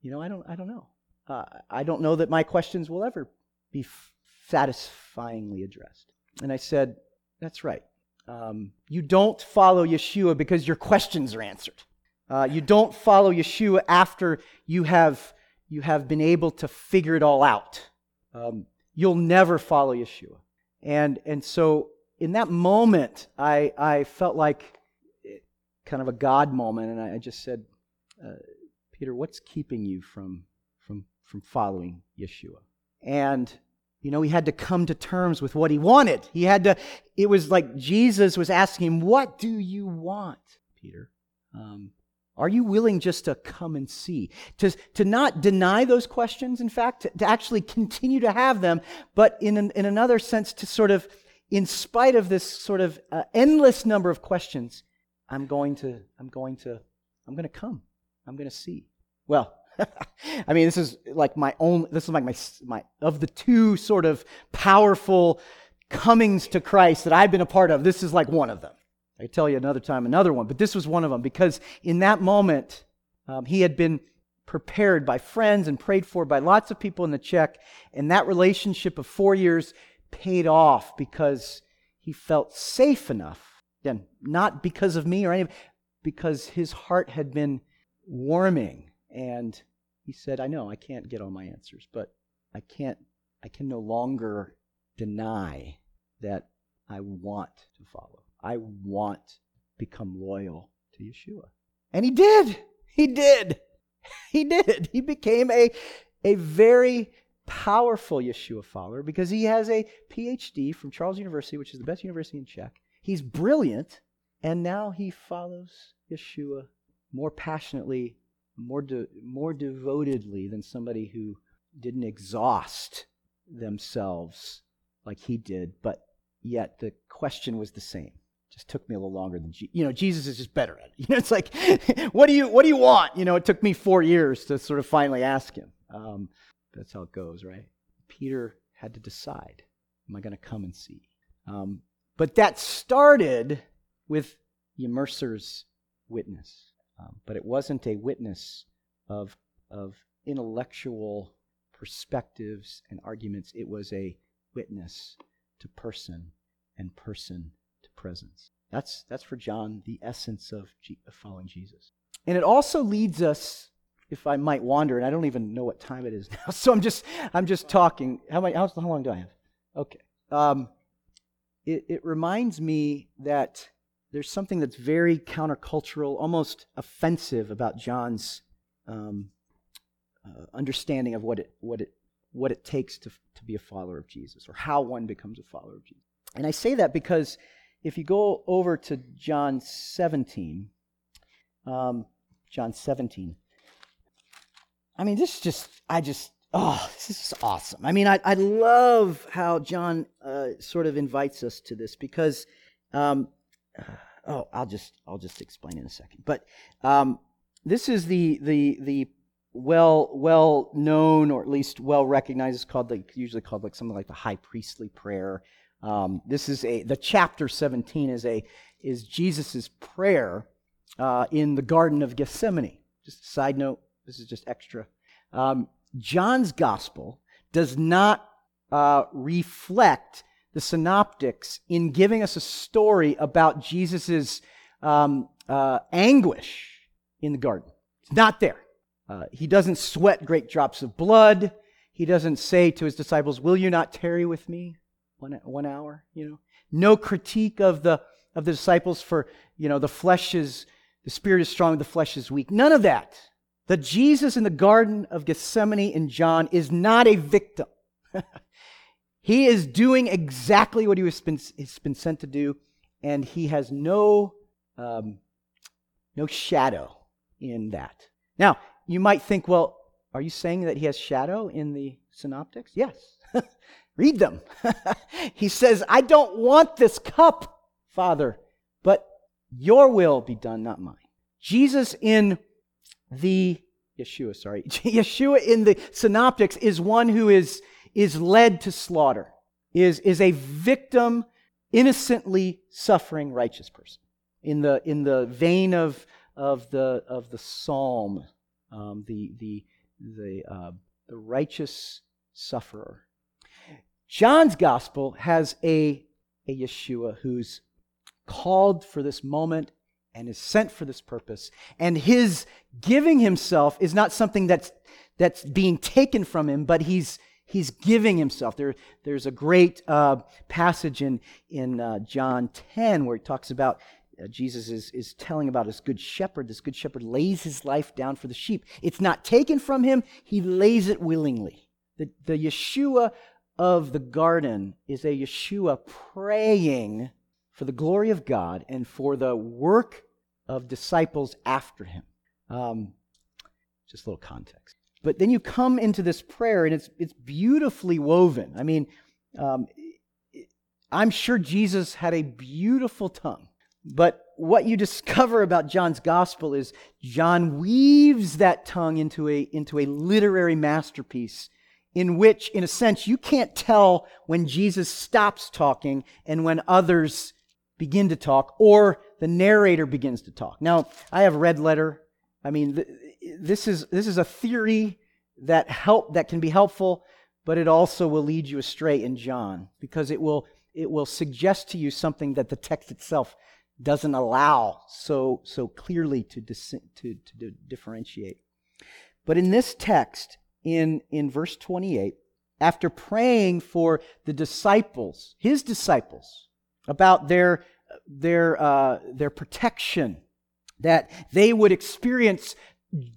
"You know, I don't I don't know. Uh, I don't know that my questions will ever be f- satisfyingly addressed." And I said, That's right. Um, you don't follow Yeshua because your questions are answered. Uh, you don't follow Yeshua after you have, you have been able to figure it all out. Um, you'll never follow Yeshua. And, and so in that moment, I, I felt like kind of a God moment, and I, just said, uh, Peter, what's keeping you from, from, from following Yeshua? And you know, he had to come to terms with what he wanted. He had to, it was like Jesus was asking him, What do you want, Peter? Um, are you willing just to come and see? To, to not deny those questions, in fact, to, to actually continue to have them, but in, an, in another sense, to sort of, in spite of this sort of uh, endless number of questions, I'm going to, I'm going to, I'm going to come. I'm going to see. Well, (laughs) I mean, this is like my own, this is like my, my, of the two sort of powerful comings to Christ that I've been a part of, this is like one of them. I tell you another time, another one, but this was one of them because in that moment, um, he had been prepared by friends and prayed for by lots of people in the Czech, and that relationship of four years paid off because he felt safe enough. Again, not because of me or any, because his heart had been warming and he said, I know I can't get all my answers, but I can't, I can no longer deny that I want to follow. I want to become loyal to Yeshua. And he did. He did. (laughs) He did. He became a, a very powerful Yeshua follower because he has a PhD from Charles University, which is the best university in Czech. He's brilliant, and now he follows Yeshua more passionately more, de- more devotedly than somebody who didn't exhaust themselves like he did, but yet the question was the same. Just took me a little longer than Je- you know. Jesus is just better at it. (laughs) You know, it's like, (laughs) what do you what do you want? You know, it took me four years to sort of finally ask him. Um, that's how it goes, right? Peter had to decide: Am I going to come and see? Um, but that started with immerser's witness, um, but it wasn't a witness of of intellectual perspectives and arguments. It was a witness to person and person to presence. That's, that's for John the essence of, G- of following Jesus. And it also leads us, if I might wander, and I don't even know what time it is (laughs) now, so I'm just, I'm just talking. How, many, how, how long do I have? Okay. Um, it, it reminds me that there's something that's very countercultural, almost offensive about John's um, uh, understanding of what it, what, it, what it takes to, to be a follower of Jesus or how one becomes a follower of Jesus. And I say that because if you go over to John 17, um, John 17, I mean, this is just, I just, oh, this is awesome. I mean, I, I love how John uh, sort of invites us to this because, um, oh, I'll just, I'll just explain in a second. But um, this is the, the, the well well known or at least well recognized. It's called like usually called like something like the high priestly prayer. Um, this is a the chapter 17 is a is Jesus's prayer uh, in the Garden of Gethsemane. Just a side note. This is just extra. Um, John's gospel does not uh, reflect the synoptics in giving us a story about Jesus's um, uh, anguish in the garden. It's not there. Uh, he doesn't sweat great drops of blood. He doesn't say to his disciples, Will you not tarry with me one, one hour? You know, no critique of the, of the disciples for, you know, the flesh is, the spirit is strong, the flesh is weak. None of that. The Jesus in the Garden of Gethsemane in John is not a victim. (laughs) he is doing exactly what he has been, has been sent to do, and he has no, um, no shadow in that. Now, you might think, well, are you saying that he has shadow in the synoptics? Yes. (laughs) Read them. (laughs) he says, I don't want this cup, Father, but your will be done, not mine. Jesus in the Yeshua, sorry, (laughs) Yeshua in the synoptics is one who is, is led to slaughter, is, is a victim, innocently suffering righteous person. In the, in the vein of, of, the, of the psalm, um, the, the, the, uh, the righteous sufferer. John's gospel has a, a Yeshua who's called for this moment and is sent for this purpose. And his giving himself is not something that's, that's being taken from him, but he's, he's giving himself. There, there's a great uh, passage in, in uh, John 10 where he talks about uh, Jesus is, is telling about his good shepherd. This good shepherd lays his life down for the sheep. It's not taken from him, he lays it willingly. The, the Yeshua of the garden is a Yeshua praying for the glory of God and for the work of disciples after him. Um, just a little context. But then you come into this prayer and it's, it's beautifully woven. I mean, um, I'm sure Jesus had a beautiful tongue. But what you (laughs) discover about John's gospel is John weaves that tongue into a, into a literary masterpiece in which, in a sense, you can't tell when Jesus stops talking and when others begin to talk or the narrator begins to talk. Now, I have red letter. I mean, this is, this is a theory that help, that can be helpful, but it also will lead you astray in John because it will, it will suggest to you something that the text itself doesn't allow so, so clearly to, dis- to, to differentiate. But in this text, in, in verse 28, after praying for the disciples, his disciples, about their, their, uh, their protection, that they would experience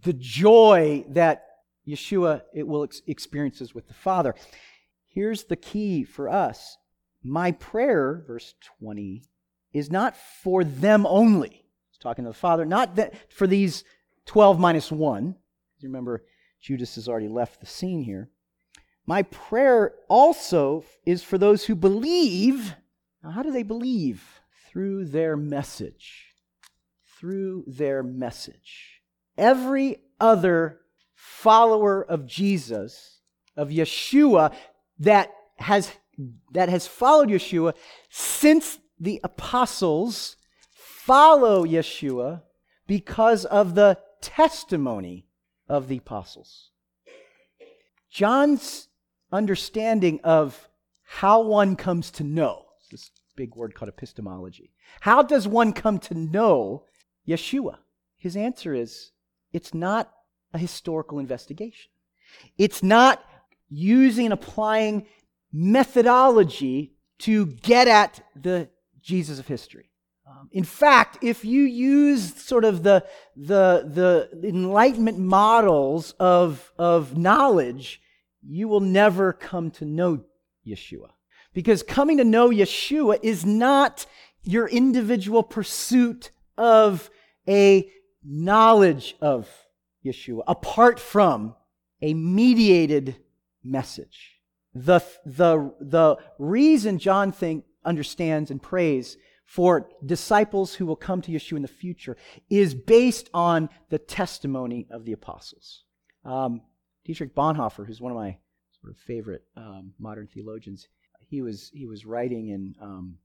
the joy that Yeshua it will ex- experiences with the Father. Here's the key for us. My prayer, verse 20, is not for them only. He's talking to the Father, not that for these 12 minus 1. You remember, Judas has already left the scene here. My prayer also is for those who believe. Now, How do they believe? Through their message. Through their message. Every other follower of Jesus, of Yeshua, that has, that has followed Yeshua since the apostles follow Yeshua because of the testimony of the apostles. John's understanding of how one comes to know, this big word called epistemology. How does one come to know Yeshua? His answer is it's not a historical investigation. It's not using and applying methodology to get at the Jesus of history. Um, in fact, if you use sort of the, the, the Enlightenment models of, of knowledge, you will never come to know Yeshua. Because coming to know Yeshua is not your individual pursuit of a knowledge of Yeshua, apart from a mediated message. The, the, the reason John think, understands and prays for disciples who will come to Yeshua in the future is based on the testimony of the apostles. Um, Dietrich Bonhoeffer, who's one of my sort of favorite um, modern theologians, he was he was writing in um,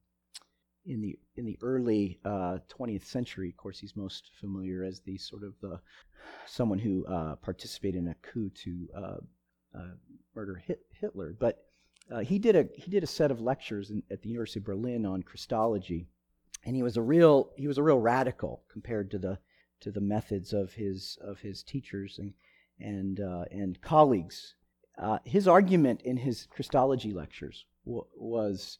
in the in the early uh, 20th century. Of course, he's most familiar as the sort of the someone who uh, participated in a coup to uh, uh murder Hit- Hitler. But uh, he did a he did a set of lectures in, at the University of Berlin on Christology, and he was a real he was a real radical compared to the to the methods of his of his teachers and and uh, and colleagues. Uh, his argument in his Christology lectures w- was,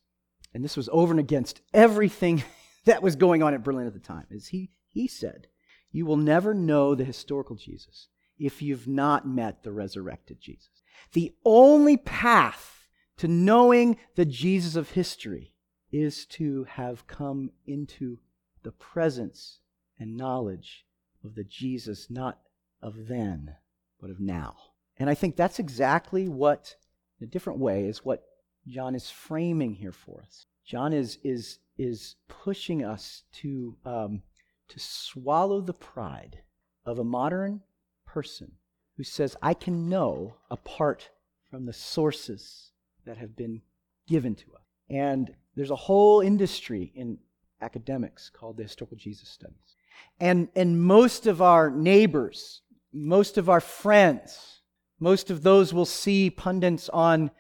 and this was over and against everything (laughs) that was going on at Berlin at the time, is he he said, "You will never know the historical Jesus if you've not met the resurrected Jesus. The only path to knowing the Jesus of history is to have come into the presence and knowledge of the Jesus not of then, but of now. And I think that's exactly what, in a different way, is what John is framing here for us. John is, is, is pushing us to, um, to swallow the pride of a modern person who says, I can know apart from the sources that have been given to us. And there's a whole industry in academics called the historical Jesus studies. And, and most of our neighbors, most of our friends, most of those will see pundits on,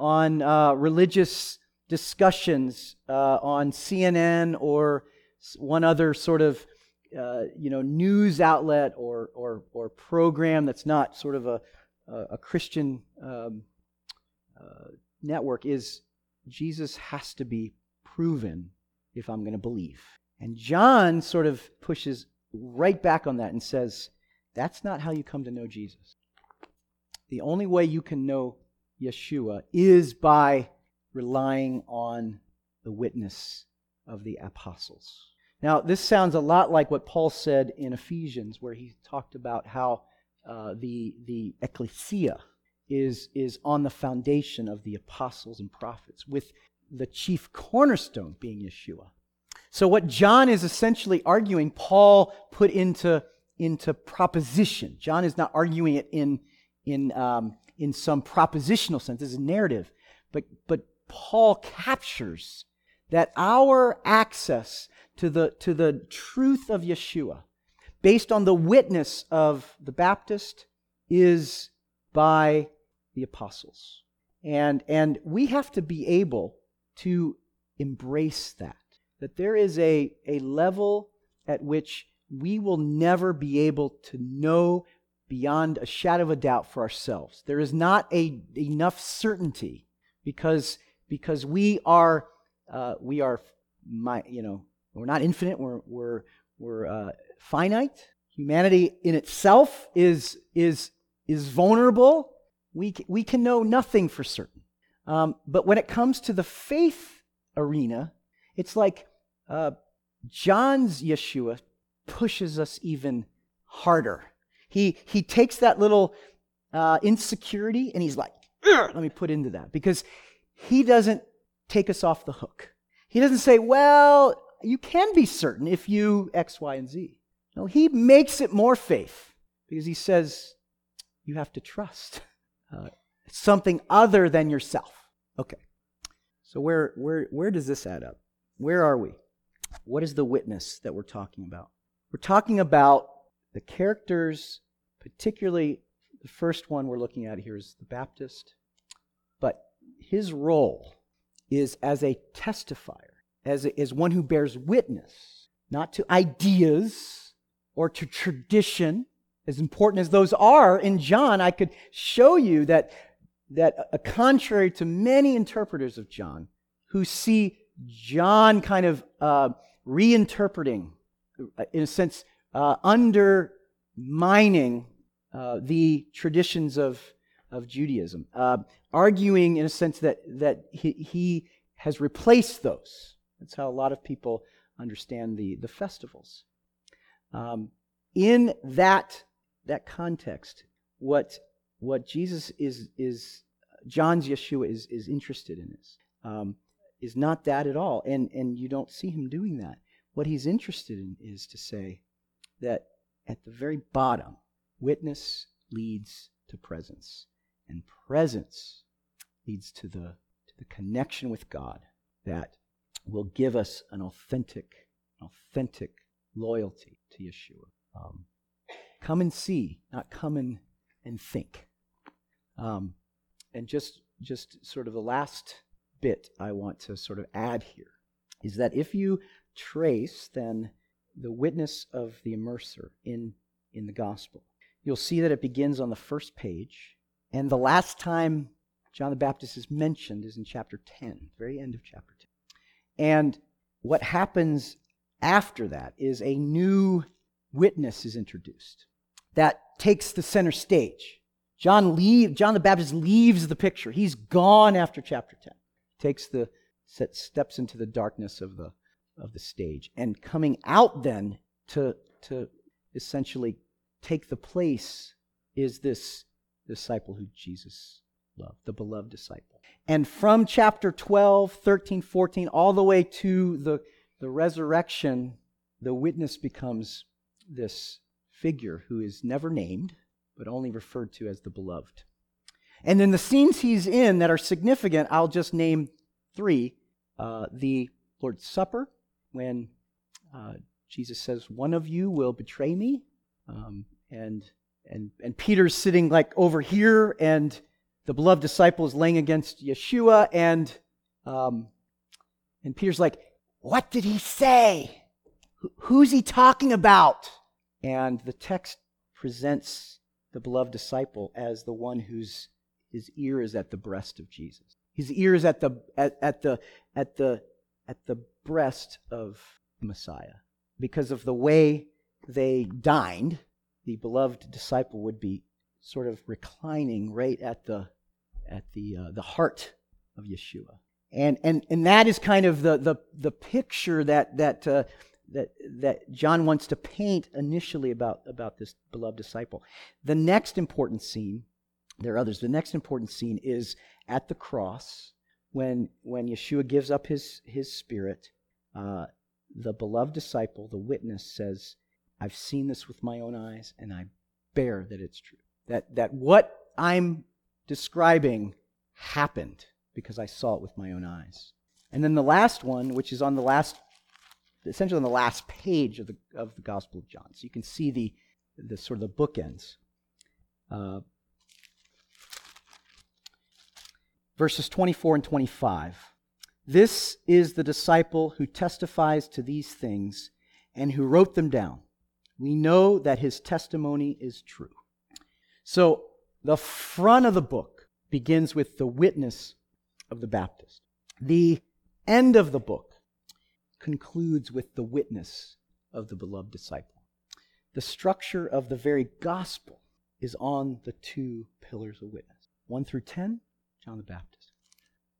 on uh, religious discussions uh, on CNN or one other sort of uh, you know news outlet or, or, or program that's not sort of a, a, Christian um, uh, network is Jesus has to be proven if I'm going to believe. And John sort of pushes right back on that and says, that's not how you come to know Jesus. The only way you can know Yeshua is by relying on the witness of the apostles. Now, this sounds a lot like what Paul said in Ephesians, where he talked about how uh, the, the ecclesia is, is on the foundation of the apostles and prophets, with the chief cornerstone being Yeshua. So, what John is essentially arguing, Paul put into, into proposition. John is not arguing it in, in, um, in some propositional sense, this is a narrative. But, but Paul captures that our access to the, to the truth of Yeshua, based on the witness of the Baptist, is by the apostles. And, and we have to be able to embrace that. That there is a, a level at which we will never be able to know beyond a shadow of a doubt for ourselves. There is not a, enough certainty because, because we are, uh, we are my, you know, we're not infinite, we're, we're, we're uh, finite. Humanity in itself is, is, is vulnerable. We, we can know nothing for certain. Um, but when it comes to the faith arena, it's like uh, John's Yeshua pushes us even harder. He, he takes that little uh, insecurity and he's like, let me put into that because he doesn't take us off the hook. He doesn't say, well, you can be certain if you X, Y, and Z. No, he makes it more faith because he says you have to trust uh, something other than yourself. Okay. So where where where does this add up? Where are we? What is the witness that we're talking about? We're talking about the characters, particularly the first one we're looking at here is the Baptist, but his role is as a testifier, as, a, as one who bears witness, not to ideas or to tradition, as important as those are in John, I could show you that, that a contrary to many interpreters of John who see John kind of uh, reinterpreting, uh, in a sense, uh, undermining uh, the traditions of, of Judaism, uh, arguing in a sense that, that he, he has replaced those. That's how a lot of people understand the, the festivals. Um, in that, that context, what, what Jesus is, is John's Yeshua is, is interested in is, um, is not that at all. And, and you don't see him doing that. What he's interested in is to say that at the very bottom, witness leads to presence, and presence leads to the, to the connection with God that will give us an authentic, authentic loyalty to Yeshua. Um, come and see, not come and, and think. Um, and just, just sort of the last bit I want to sort of add here is that if you trace then the witness of the immerser in, in the gospel, you'll see that it begins on the first page. And the last time John the Baptist is mentioned is in chapter 10, very end of chapter 10. And what happens after that is a new witness is introduced that takes the center stage. John, leave, John the Baptist leaves the picture. He's gone after chapter 10. Takes the steps into the darkness of the of the stage. And coming out then to to essentially take the place is this disciple who Jesus loved, the beloved disciple. And from chapter 12, 13, 14, all the way to the, the resurrection, the witness becomes this figure who is never named, but only referred to as the beloved. And then the scenes he's in that are significant, I'll just name three uh, the Lord's Supper, when uh, Jesus says, One of you will betray me. Um, and, and, and Peter's sitting like over here, and the beloved disciple is laying against Yeshua, and, um, and Peter's like, What did he say? Who's he talking about? And the text presents the beloved disciple as the one whose his ear is at the breast of Jesus. His ear is at the at, at the at the at the breast of Messiah. Because of the way they dined, the beloved disciple would be sort of reclining right at the at the uh, the heart of Yeshua. And and and that is kind of the the the picture that that uh, that that John wants to paint initially about about this beloved disciple. The next important scene, there are others. The next important scene is at the cross when when Yeshua gives up his his spirit. Uh, the beloved disciple, the witness, says, I've seen this with my own eyes, and I bear that it's true. That, that what I'm describing happened because I saw it with my own eyes. And then the last one, which is on the last, essentially on the last page of the, of the Gospel of John. So you can see the, the sort of the bookends. Uh, verses 24 and 25. This is the disciple who testifies to these things and who wrote them down we know that his testimony is true. So the front of the book begins with the witness of the Baptist. The end of the book concludes with the witness of the beloved disciple. The structure of the very gospel is on the two pillars of witness 1 through 10, John the Baptist.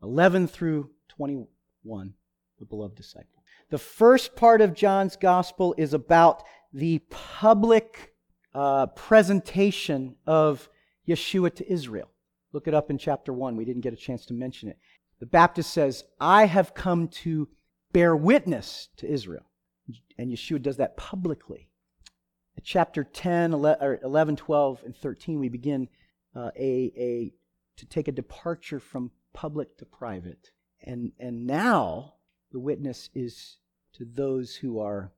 11 through 21, the beloved disciple. The first part of John's gospel is about the public uh, presentation of Yeshua to Israel. Look it up in chapter 1. We didn't get a chance to mention it. The Baptist says, I have come to bear witness to Israel. And Yeshua does that publicly. At chapter 10, 11, 12, and 13, we begin uh, a, a, to take a departure from public to private. And, and now the witness is to those who are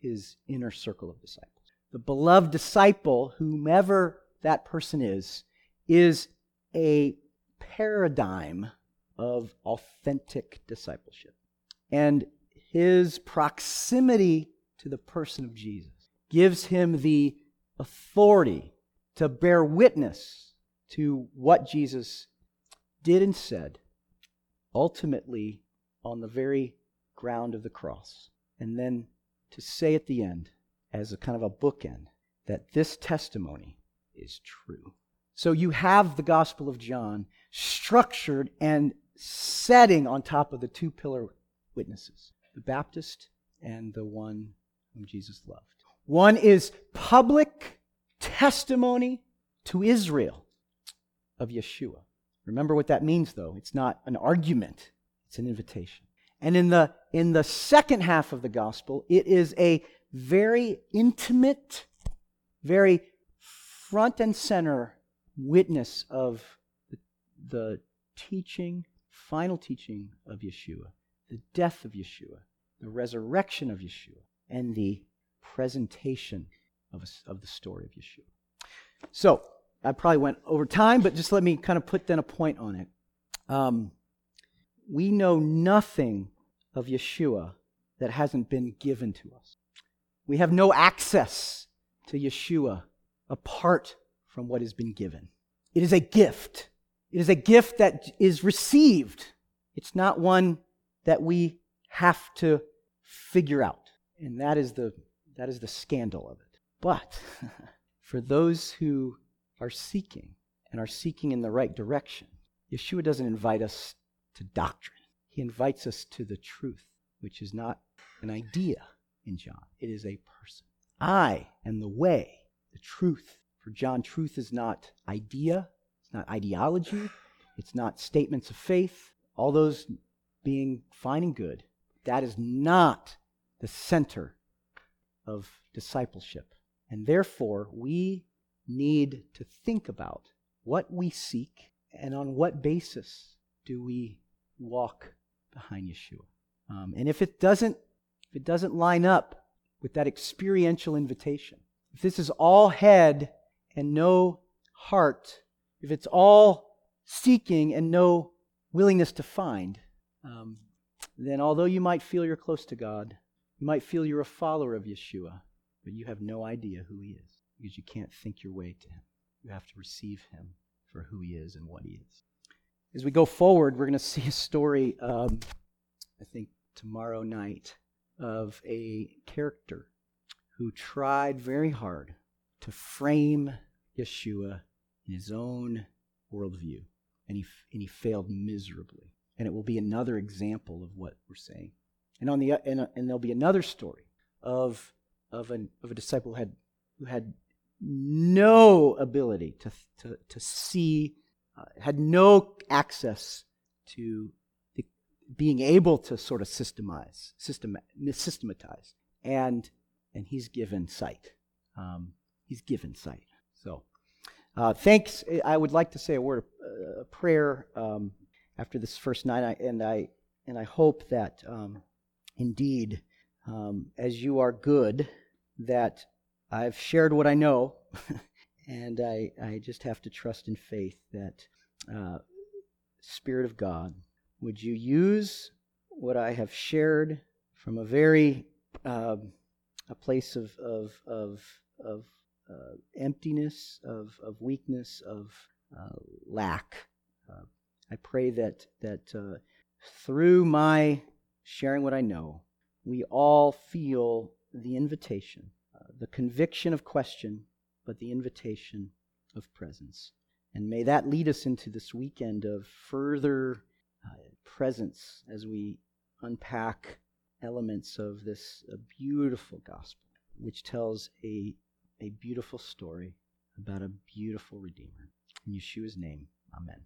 his inner circle of disciples. The beloved disciple, whomever that person is, is a paradigm of authentic discipleship. And his proximity to the person of Jesus gives him the authority to bear witness to what Jesus did and said, ultimately on the very ground of the cross. And then to say at the end, as a kind of a bookend, that this testimony is true. So you have the Gospel of John structured and setting on top of the two pillar witnesses the Baptist and the one whom Jesus loved. One is public testimony to Israel of Yeshua. Remember what that means, though. It's not an argument, it's an invitation. And in the, in the second half of the gospel, it is a very intimate, very front and center witness of the, the teaching, final teaching of Yeshua, the death of Yeshua, the resurrection of Yeshua, and the presentation of, a, of the story of Yeshua. So, I probably went over time, but just let me kind of put then a point on it. Um, we know nothing of Yeshua that hasn't been given to us. We have no access to Yeshua apart from what has been given. It is a gift. It is a gift that is received. It's not one that we have to figure out. And that is the, that is the scandal of it. But (laughs) for those who are seeking and are seeking in the right direction, Yeshua doesn't invite us to doctrine. He invites us to the truth, which is not an idea in John, it is a person. I am the way, the truth. For John, truth is not idea, it's not ideology, it's not statements of faith, all those being fine and good. That is not the center of discipleship. And therefore, we need to think about what we seek and on what basis do we walk behind Yeshua. Um, and if it doesn't, if it doesn't line up with that experiential invitation, if this is all head and no heart, if it's all seeking and no willingness to find, um, then although you might feel you're close to God, you might feel you're a follower of Yeshua, but you have no idea who He is because you can't think your way to Him. You have to receive Him for who He is and what He is. As we go forward, we're going (laughs) to see a story, um, I think, tomorrow night of a character who tried very hard to frame Yeshua in his own worldview, and he, and he failed miserably. And it will be another example of what we're saying. And, on the, and, and there'll be another story of, of, an, of a disciple who had, who had no ability to, to, to see, uh, had no access to the, being able to sort of systemize, system, systematize. And, and he's given sight. Um, he's given sight. So, uh, thanks. I would like to say a word of uh, prayer um, after this first night, I, and I and I hope that um, indeed, um, as you are good, that I've shared what I know, (laughs) and I, I just have to trust in faith that, uh, Spirit of God, would you use what I have shared from a very uh, a place of of of, of uh, emptiness, of of weakness, of uh, lack. Uh, I pray that that uh, through my sharing what I know, we all feel the invitation the conviction of question, but the invitation of presence. And may that lead us into this weekend of further uh, presence as we unpack elements of this beautiful gospel, which tells a, a beautiful story about a beautiful Redeemer. In Yeshua's name, amen.